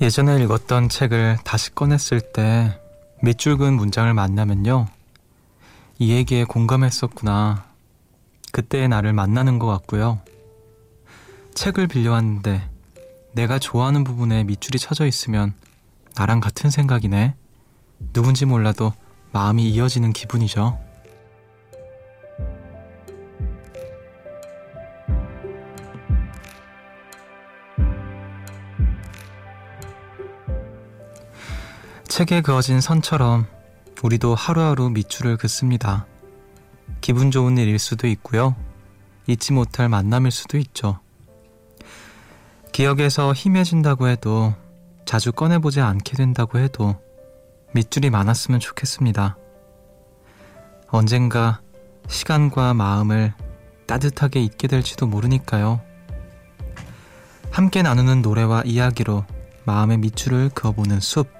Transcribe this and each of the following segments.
예전에 읽었던 책을 다시 꺼냈을 때 밑줄 그은 문장을 만나면요. 이 얘기에 공감했었구나. 그때의 나를 만나는 것 같고요. 책을 빌려왔는데 내가 좋아하는 부분에 밑줄이 쳐져 있으면 나랑 같은 생각이네. 누군지 몰라도 마음이 이어지는 기분이죠. 책에 그어진 선처럼 우리도 하루하루 밑줄을 긋습니다. 기분 좋은 일일 수도 있고요. 잊지 못할 만남일 수도 있죠. 기억에서 희미해진다고 해도 자주 꺼내보지 않게 된다고 해도 밑줄이 많았으면 좋겠습니다. 언젠가 시간과 마음을 따뜻하게 잊게 될지도 모르니까요. 함께 나누는 노래와 이야기로 마음의 밑줄을 그어보는 숲.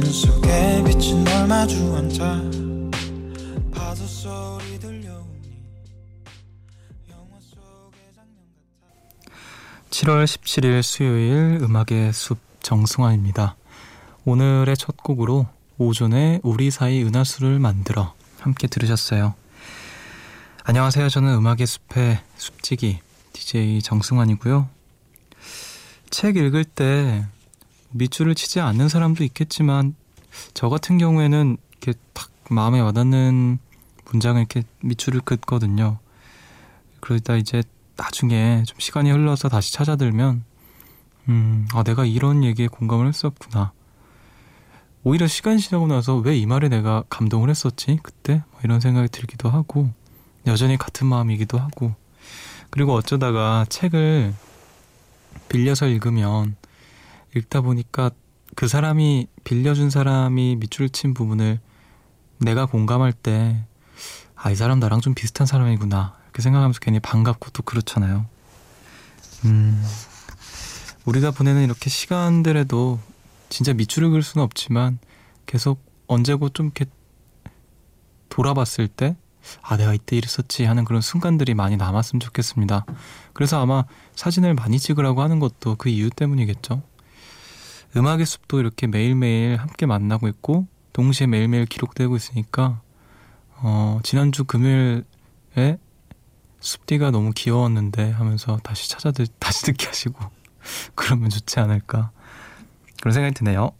빛이 널 마주 앉아 파도 소리 들려오니 영화 속의 장면 같아 7월 17일 수요일 음악의 숲 정승환입니다. 오늘의 첫 곡으로 오존의 우리 사이 은하수를 만들어 함께 들으셨어요. 안녕하세요. 저는 음악의 숲의 숲지기 DJ 정승환이고요. 책 읽을 때 밑줄을 치지 않는 사람도 있겠지만 저 같은 경우에는 이렇게 탁 마음에 와닿는 문장을 이렇게 밑줄을 긋거든요. 그러다 이제 나중에 좀 시간이 흘러서 다시 찾아들면 음, 아 내가 이런 얘기에 공감을 했었구나. 오히려 시간이 지나고 나서 왜 이 말에 내가 감동을 했었지 그때 뭐 이런 생각이 들기도 하고 여전히 같은 마음이기도 하고 그리고 어쩌다가 책을 빌려서 읽으면 읽다 보니까 그 사람이 빌려준 사람이 밑줄 친 부분을 내가 공감할 때 아, 이 사람 나랑 좀 비슷한 사람이구나. 이렇게 생각하면서 괜히 반갑고 또 그렇잖아요. 음, 우리가 보내는 이렇게 시간들에도 진짜 밑줄을 그을 수는 없지만 계속 언제고 좀 이렇게 돌아봤을 때 아, 내가 이때 이랬었지 하는 그런 순간들이 많이 남았으면 좋겠습니다. 그래서 아마 사진을 많이 찍으라고 하는 것도 그 이유 때문이겠죠. 음악의 숲도 이렇게 매일매일 함께 만나고 있고 동시에 매일매일 기록되고 있으니까 어, 지난주 금요일에 숲디가 너무 귀여웠는데 하면서 다시 찾아 듣, 다시 듣게 하시고 그러면 좋지 않을까 그런 생각이 드네요.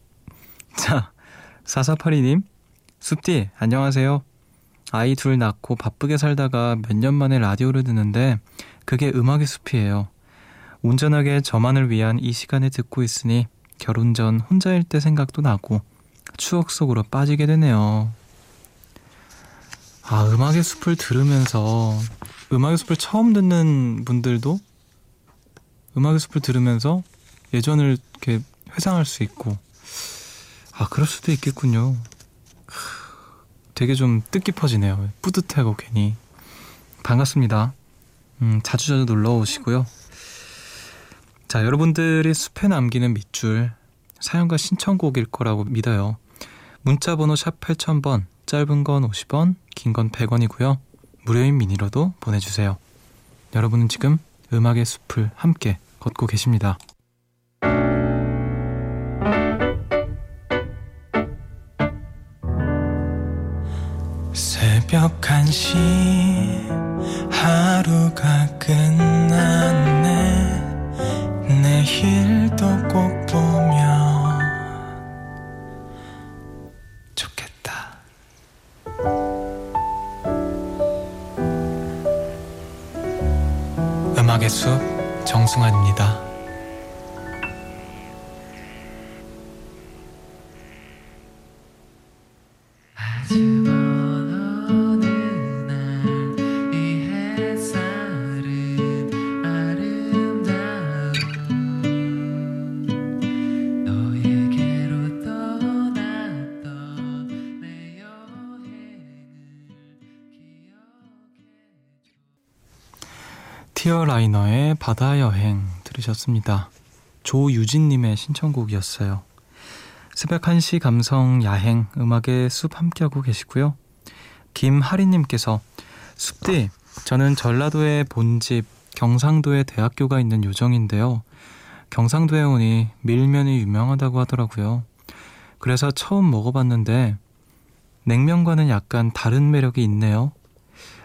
자, 4482님 숲디 안녕하세요. 아이 둘 낳고 바쁘게 살다가 몇 년 만에 라디오를 듣는데 그게 음악의 숲이에요. 온전하게 저만을 위한 이 시간에 듣고 있으니 결혼 전 혼자일 때 생각도 나고 추억 속으로 빠지게 되네요. 아, 음악의 숲을 들으면서 음악의 숲을 처음 듣는 분들도 음악의 숲을 들으면서 예전을 이렇게 회상할 수 있고 아, 그럴 수도 있겠군요. 되게 좀 뜻깊어지네요. 뿌듯하고 괜히. 반갑습니다. 음, 자주 자주 놀러 오시고요. 자, 여러분들이 숲에 남기는 밑줄 사연과 신청곡일 거라고 믿어요. 문자 번호 샵 8000번, 짧은 건 50원, 긴 건 100원이고요. 무료인 미니로도 보내주세요. 여러분은 지금 음악의 숲을 함께 걷고 계십니다. 새벽 1시 하루가 클리어라이너의 바다 여행 들으셨습니다. 조유진님의 신청곡이었어요. 새벽 1시 감성 야행 음악의 숲 함께하고 계시고요. 김하리님께서 숲디 저는 전라도의 본집 경상도에 대학교가 있는 요정인데요. 경상도에 오니 밀면이 유명하다고 하더라고요. 그래서 처음 먹어봤는데 냉면과는 약간 다른 매력이 있네요.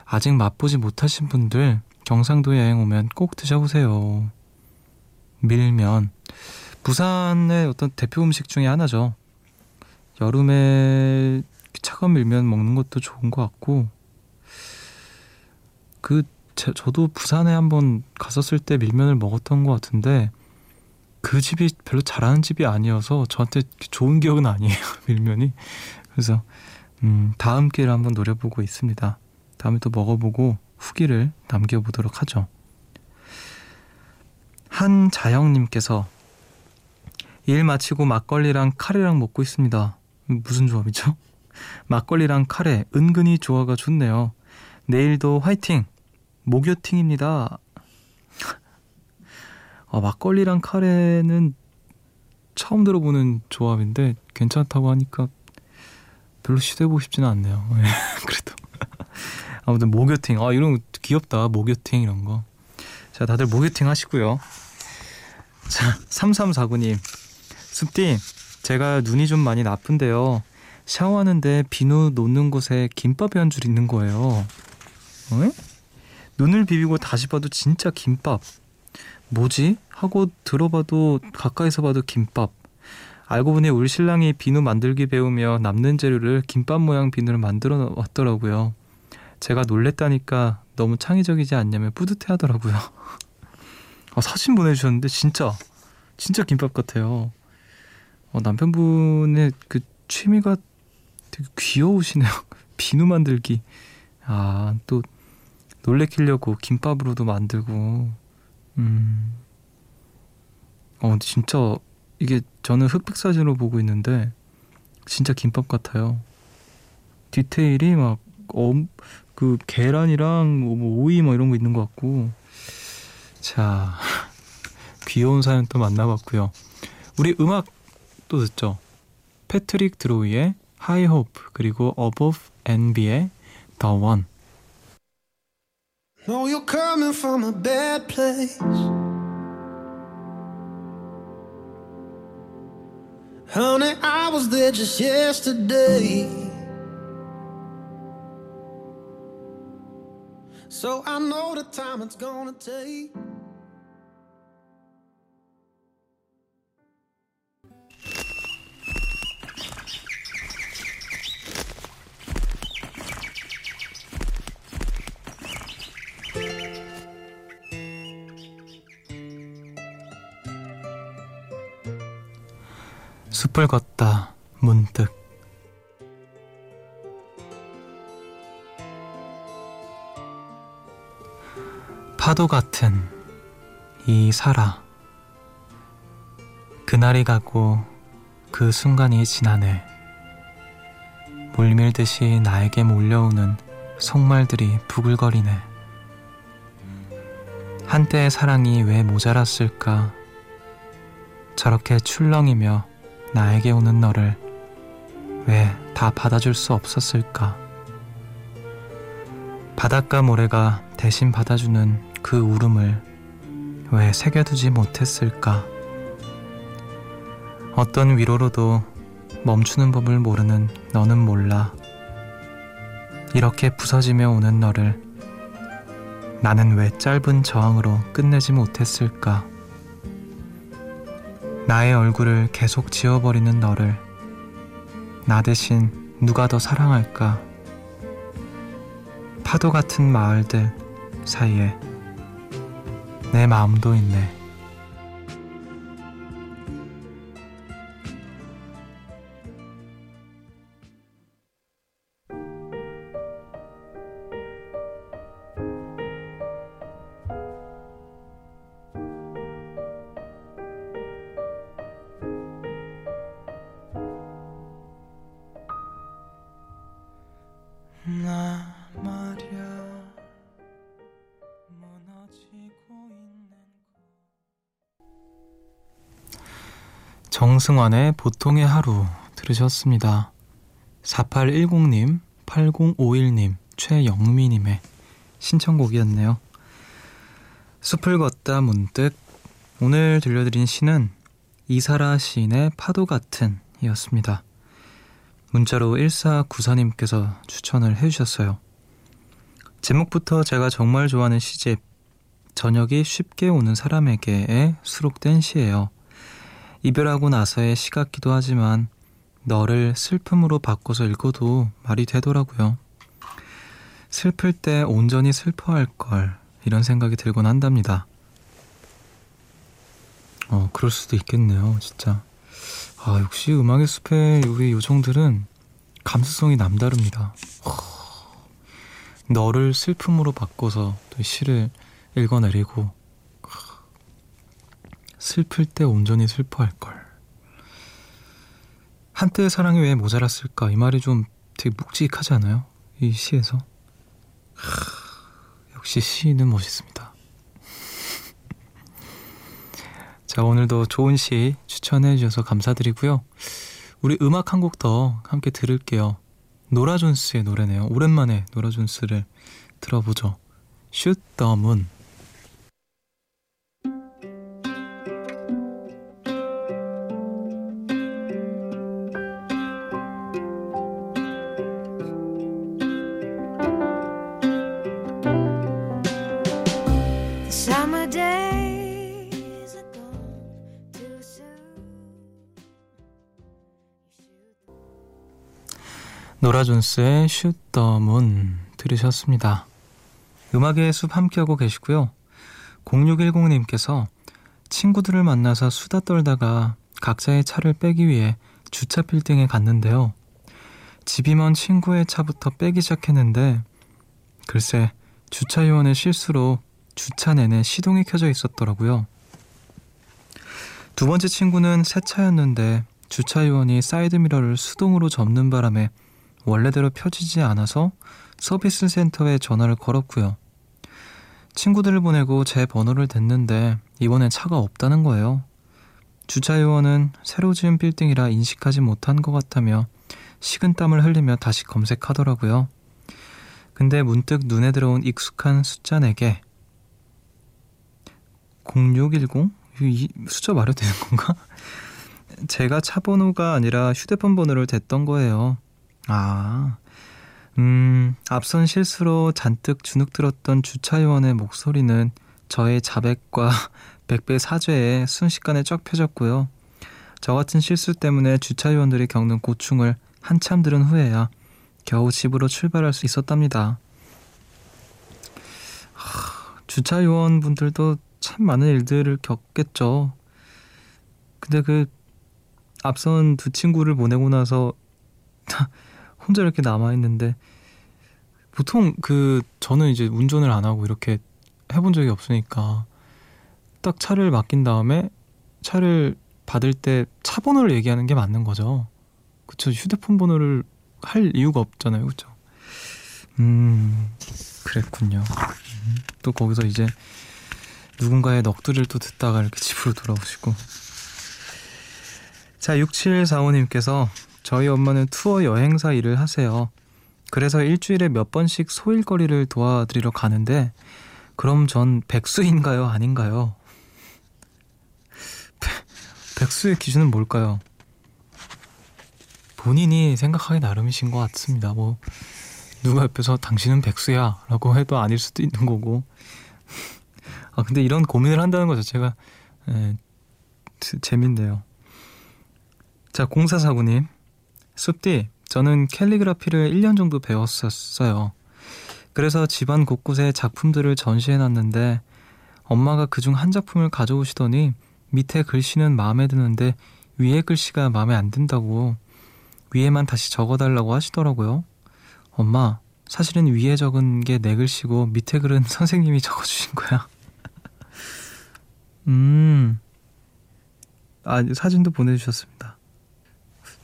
아직 맛보지 못하신 분들 경상도 여행 오면 꼭 드셔보세요. 밀면. 부산의 어떤 대표 음식 중에 하나죠. 여름에 차가운 밀면 먹는 것도 좋은 것 같고, 그, 제, 저도 부산에 한번 갔었을 때 밀면을 먹었던 것 같은데, 그 집이 별로 잘하는 집이 아니어서 저한테 좋은 기억은 아니에요, 밀면이. 그래서, 음, 다음 기회를 한번 노려보고 있습니다. 다음에 또 먹어보고 후기를 남겨보도록 하죠. 한자영님께서 일 마치고 막걸리랑 카레랑 먹고 있습니다. 무슨 조합이죠? 막걸리랑 카레 은근히 조화가 좋네요. 내일도 화이팅! 목요팅입니다. 아, 막걸리랑 카레는 처음 들어보는 조합인데 괜찮다고 하니까 별로 시도해보고 싶지는 않네요. 그래도 아무튼 목요팅 아 이런 거 귀엽다 목요팅 이런 거. 자 다들 목요팅 하시고요. 자 3349님 숲디 제가 눈이 좀 많이 나쁜데요. 샤워하는데 비누 놓는 곳에 김밥이 한 줄 있는 거예요. 에? 눈을 비비고 다시 봐도 진짜 김밥. 뭐지? 하고 들어봐도 가까이서 봐도 김밥. 알고 보니 우리 신랑이 비누 만들기 배우며 남는 재료를 김밥 모양 비누를 만들어 왔더라고요. 제가 놀랬다니까 너무 창의적이지 않냐며 뿌듯해 하더라고요. 아, 사진 보내주셨는데 진짜 진짜 김밥 같아요. 어, 남편분의 그 취미가 되게 귀여우시네요. 비누 만들기. 아, 또 놀래키려고 김밥으로도 만들고. 음. 어, 진짜 이게 저는 흑백 사진으로 보고 있는데 진짜 김밥 같아요. 디테일이 막 엄, 그 계란이랑 뭐, 뭐 오이 뭐 이런 거 있는 것 같고 자 귀여운 사연 또 만나봤고요. 우리 음악 또 듣죠. 패트릭 드로이의 High Hope 그리고 Above NB의 The One. No, you're coming from a bad place. Honey, I was there just yesterday. So I know the time it's gonna take. 숲을 걷다 문득 파도 같은 이 살아. 그날이 가고 그 순간이 지나네. 물밀듯이 나에게 몰려오는 속말들이 부글거리네. 한때의 사랑이 왜 모자랐을까? 저렇게 출렁이며 나에게 오는 너를 왜 다 받아줄 수 없었을까? 바닷가 모래가 대신 받아주는 그 울음을 왜 새겨두지 못했을까? 어떤 위로로도 멈추는 법을 모르는 너는 몰라. 이렇게 부서지며 오는 너를 나는 왜 짧은 저항으로 끝내지 못했을까? 나의 얼굴을 계속 지워버리는 너를 나 대신 누가 더 사랑할까? 파도 같은 마을들 사이에 내 마음도 있네. 정승환의 보통의 하루 들으셨습니다. 4810님, 8051님, 최영미님의 신청곡이었네요. 숲을 걷다 문득 오늘 들려드린 시는 이사라 시인의 파도 같은 이었습니다. 문자로 1494님께서 추천을 해주셨어요. 제목부터 제가 정말 좋아하는 시집 저녁이 쉽게 오는 사람에게에 수록된 시예요. 이별하고 나서의 시 같기도 하지만 너를 슬픔으로 바꿔서 읽어도 말이 되더라고요. 슬플 때 온전히 슬퍼할 걸 이런 생각이 들곤 한답니다. 어, 그럴 수도 있겠네요, 진짜. 아, 역시 음악의 숲의 우리 요정들은 감수성이 남다릅니다. 너를 슬픔으로 바꿔서 또 시를 읽어내리고 슬플 때 온전히 슬퍼할 걸. 한때의 사랑이 왜 모자랐을까? 이 말이 좀 되게 묵직하지 않아요? 이 시에서. 역시 시는 멋있습니다. 자, 오늘도 좋은 시 추천해 주셔서 감사드리고요. 우리 음악 한 곡 더 함께 들을게요. 노라 존스의 노래네요. 오랜만에 노라 존스를 들어보죠. 슛 더 문. 존스의 슛 더문 들으셨습니다. 음악의 숲 함께하고 계시고요. 0610님께서 친구들을 만나서 수다 떨다가 각자의 차를 빼기 위해 주차 빌딩에 갔는데요. 집이 먼 친구의 차부터 빼기 시작했는데 글쎄 주차 요원의 실수로 주차 내내 시동이 켜져 있었더라고요. 두 번째 친구는 새 차였는데 주차 요원이 사이드 미러를 수동으로 접는 바람에 원래대로 펴지지 않아서 서비스 센터에 전화를 걸었고요. 친구들을 보내고 제 번호를 댔는데 이번엔 차가 없다는 거예요. 주차 요원은 새로 지은 빌딩이라 인식하지 못한 것 같다며 식은땀을 흘리며 다시 검색하더라고요. 근데 문득 눈에 들어온 익숙한 숫자 4개. 0610? 이 숫자 말해도 되는 건가? 제가 차 번호가 아니라 휴대폰 번호를 댔던 거예요. 아, 음, 앞선 실수로 잔뜩 주눅 들었던 주차요원의 목소리는 저의 자백과 백배 사죄에 순식간에 쫙 펴졌고요. 저 같은 실수 때문에 주차요원들이 겪는 고충을 한참 들은 후에야 겨우 집으로 출발할 수 있었답니다. 주차요원 분들도 참 많은 일들을 겪겠죠. 근데 그 앞선 두 친구를 보내고 나서 혼자 이렇게 남아 있는데 보통 그 저는 이제 운전을 안 하고 이렇게 해본 적이 없으니까 딱 차를 맡긴 다음에 차를 받을 때 차 번호를 얘기하는 게 맞는 거죠. 그쵸 휴대폰 번호를 할 이유가 없잖아요, 그쵸? 음 그랬군요. 음, 또 거기서 이제 누군가의 넋두리를 또 듣다가 이렇게 집으로 돌아오시고 자 6745님께서 저희 엄마는 투어 여행사 일을 하세요. 그래서 일주일에 몇 번씩 소일거리를 도와드리러 가는데 그럼 전 백수인가요? 아닌가요? 백수의 기준은 뭘까요? 본인이 생각하기 나름이신 것 같습니다. 뭐 누가 옆에서 당신은 백수야 라고 해도 아닐 수도 있는 거고 아 근데 이런 고민을 한다는 것 자체가 예, 재밌네요. 자 공사사구님 숲디, 저는 캘리그라피를 1년 정도 배웠었어요. 그래서 집안 곳곳에 작품들을 전시해놨는데 엄마가 그중 한 작품을 가져오시더니 밑에 글씨는 마음에 드는데 위에 글씨가 마음에 안 든다고 위에만 다시 적어달라고 하시더라고요. 엄마, 사실은 위에 적은 게 내 글씨고 밑에 글은 선생님이 적어주신 거야. 음, 아, 사진도 보내주셨습니다.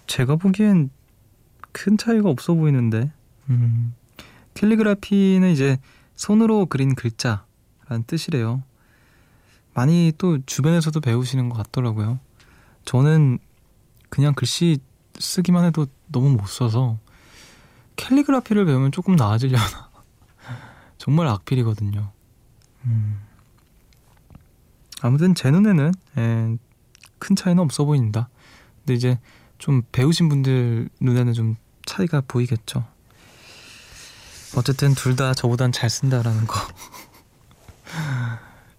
제가 보기엔 큰 차이가 없어 보이는데. 음. 캘리그라피는 이제 손으로 그린 글자라는 뜻이래요. 많이 또 주변에서도 배우시는 것 같더라고요. 저는 그냥 글씨 쓰기만 해도 너무 못 써서 캘리그라피를 배우면 조금 나아지려나. 정말 악필이거든요. 음. 아무튼 제 눈에는 에, 큰 차이는 없어 보인다. 근데 이제 좀 배우신 분들 눈에는 좀 차이가 보이겠죠. 어쨌든 둘 다 저보단 잘 쓴다라는 거.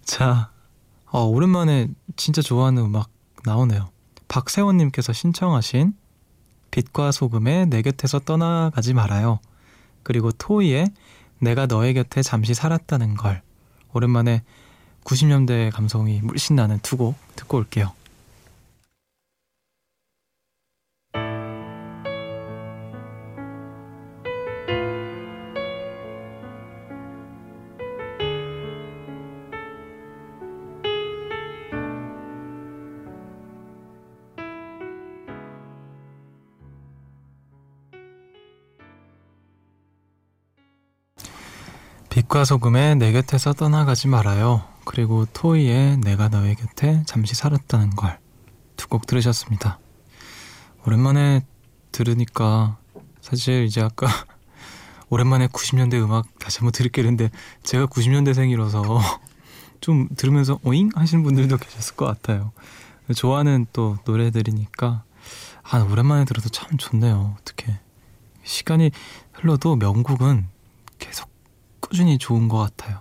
자, 어, 오랜만에 진짜 좋아하는 음악 나오네요. 박세원님께서 신청하신 빛과 소금의 내 곁에서 떠나가지 말아요. 그리고 토이의 내가 너의 곁에 잠시 살았다는 걸. 오랜만에 90년대 감성이 물씬 나는 두 곡 듣고 올게요. 빛과 소금의 내 곁에서 떠나가지 말아요. 그리고 토이의 내가 너의 곁에 잠시 살았다는 걸 두 곡 들으셨습니다. 오랜만에 들으니까 사실 이제 아까 오랜만에 90년대 음악 다시 한번 들을게 했는데 제가 90년대생이라서 좀 들으면서 오잉 하시는 분들도 계셨을 것 같아요. 좋아하는 또 노래들이니까 아 오랜만에 들어도 참 좋네요. 어떻게 시간이 흘러도 명곡은 계속 꾸준히 좋은 것 같아요.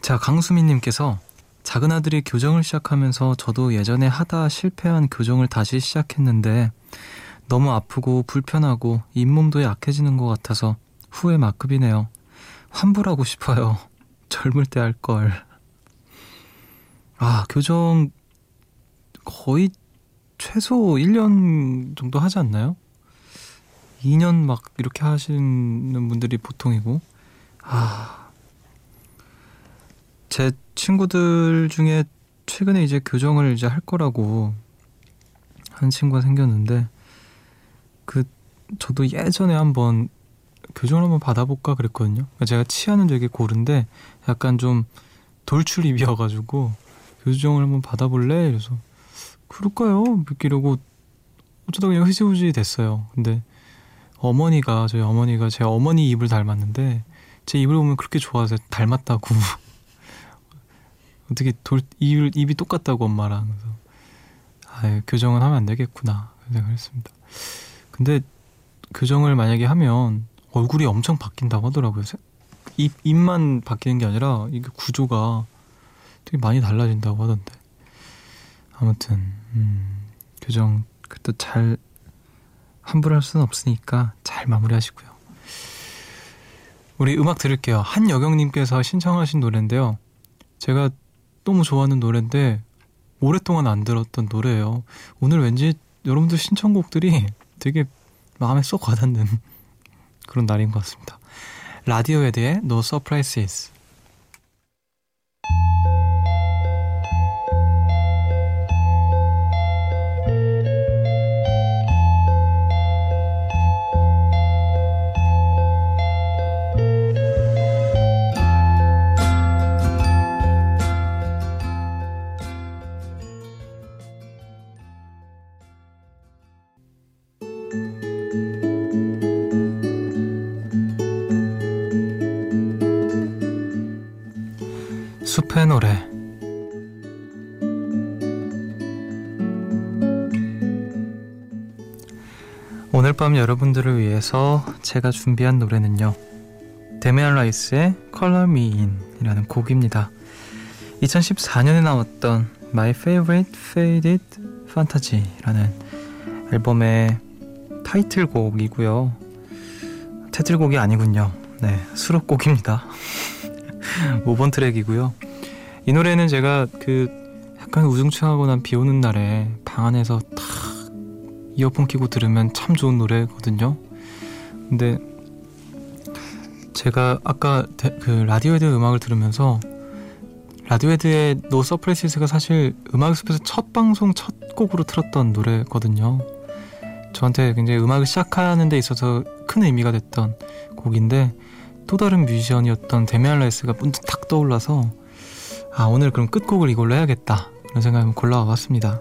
자, 강수민님께서 작은 아들이 교정을 시작하면서 저도 예전에 하다 실패한 교정을 다시 시작했는데 너무 아프고 불편하고 잇몸도 약해지는 것 같아서 후회 막급이네요. 환불하고 싶어요. 젊을 때 할 걸. 아, 교정 거의 최소 1년 정도 하지 않나요? 2년 막 이렇게 하시는 분들이 보통이고 아, 제 친구들 중에 최근에 이제 교정을 이제 할 거라고 한 친구가 생겼는데 그 저도 예전에 한번 교정을 한번 받아볼까 그랬거든요. 그러니까 제가 치아는 되게 고른데 약간 좀 돌출입이어가지고 교정을 한번 받아볼래? 이래서 그럴까요? 이러고 어쩌다 그냥 흐지부지 됐어요. 근데 어머니가 저희 어머니가 제 어머니 입을 닮았는데 제 입을 보면 그렇게 좋아서 닮았다고 어떻게 돌 입, 입이 똑같다고 엄마랑 그래서 아 교정은 하면 안 되겠구나 생각을 했습니다. 근데 교정을 만약에 하면 얼굴이 엄청 바뀐다고 하더라고요. 입 입만 바뀌는 게 아니라 이게 구조가 되게 많이 달라진다고 하던데 아무튼 음, 교정 그래도 잘 환불할 수는 없으니까 잘 마무리하시고요. 우리 음악 들을게요. 한여경님께서 신청하신 노래인데요. 제가 너무 좋아하는 노래인데 오랫동안 안 들었던 노래예요. 오늘 왠지 여러분들 신청곡들이 되게 마음에 쏙 와닿는 그런 날인 것 같습니다. 라디오에드의 No Surprises 숲의 노래. 오늘 밤 여러분들을 위해서 제가 준비한 노래는요. 데미안 라이스의 Color Me In 이라는 곡입니다. 2014년에 나왔던 My Favorite Faded Fantasy라는 앨범의 타이틀곡이고요. 타이틀곡이 아니군요. 네 수록곡입니다. 5번 트랙이고요 이 노래는 제가 그 약간 우중충하고 난 비 오는 날에 방 안에서 탁 이어폰 끼고 들으면 참 좋은 노래거든요. 근데 제가 아까 그 라디오헤드 음악을 들으면서 라디오헤드의 No Surprises가 사실 음악 숲에서 첫 방송 첫 곡으로 틀었던 노래거든요. 저한테 굉장히 음악을 시작하는 데 있어서 큰 의미가 됐던 곡인데 또 다른 뮤지션이었던 데미안 라이스가 문득 탁 떠올라서 아 오늘 그럼 끝곡을 이걸로 해야겠다 그런 생각을 골라와 봤습니다.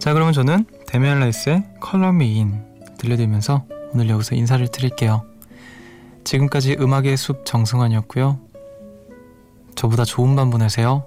자 그러면 저는 데미안 라이스의 Colour Me In 들려드리면서 오늘 여기서 인사를 드릴게요. 지금까지 음악의 숲 정승환이었고요. 저보다 좋은 밤 보내세요.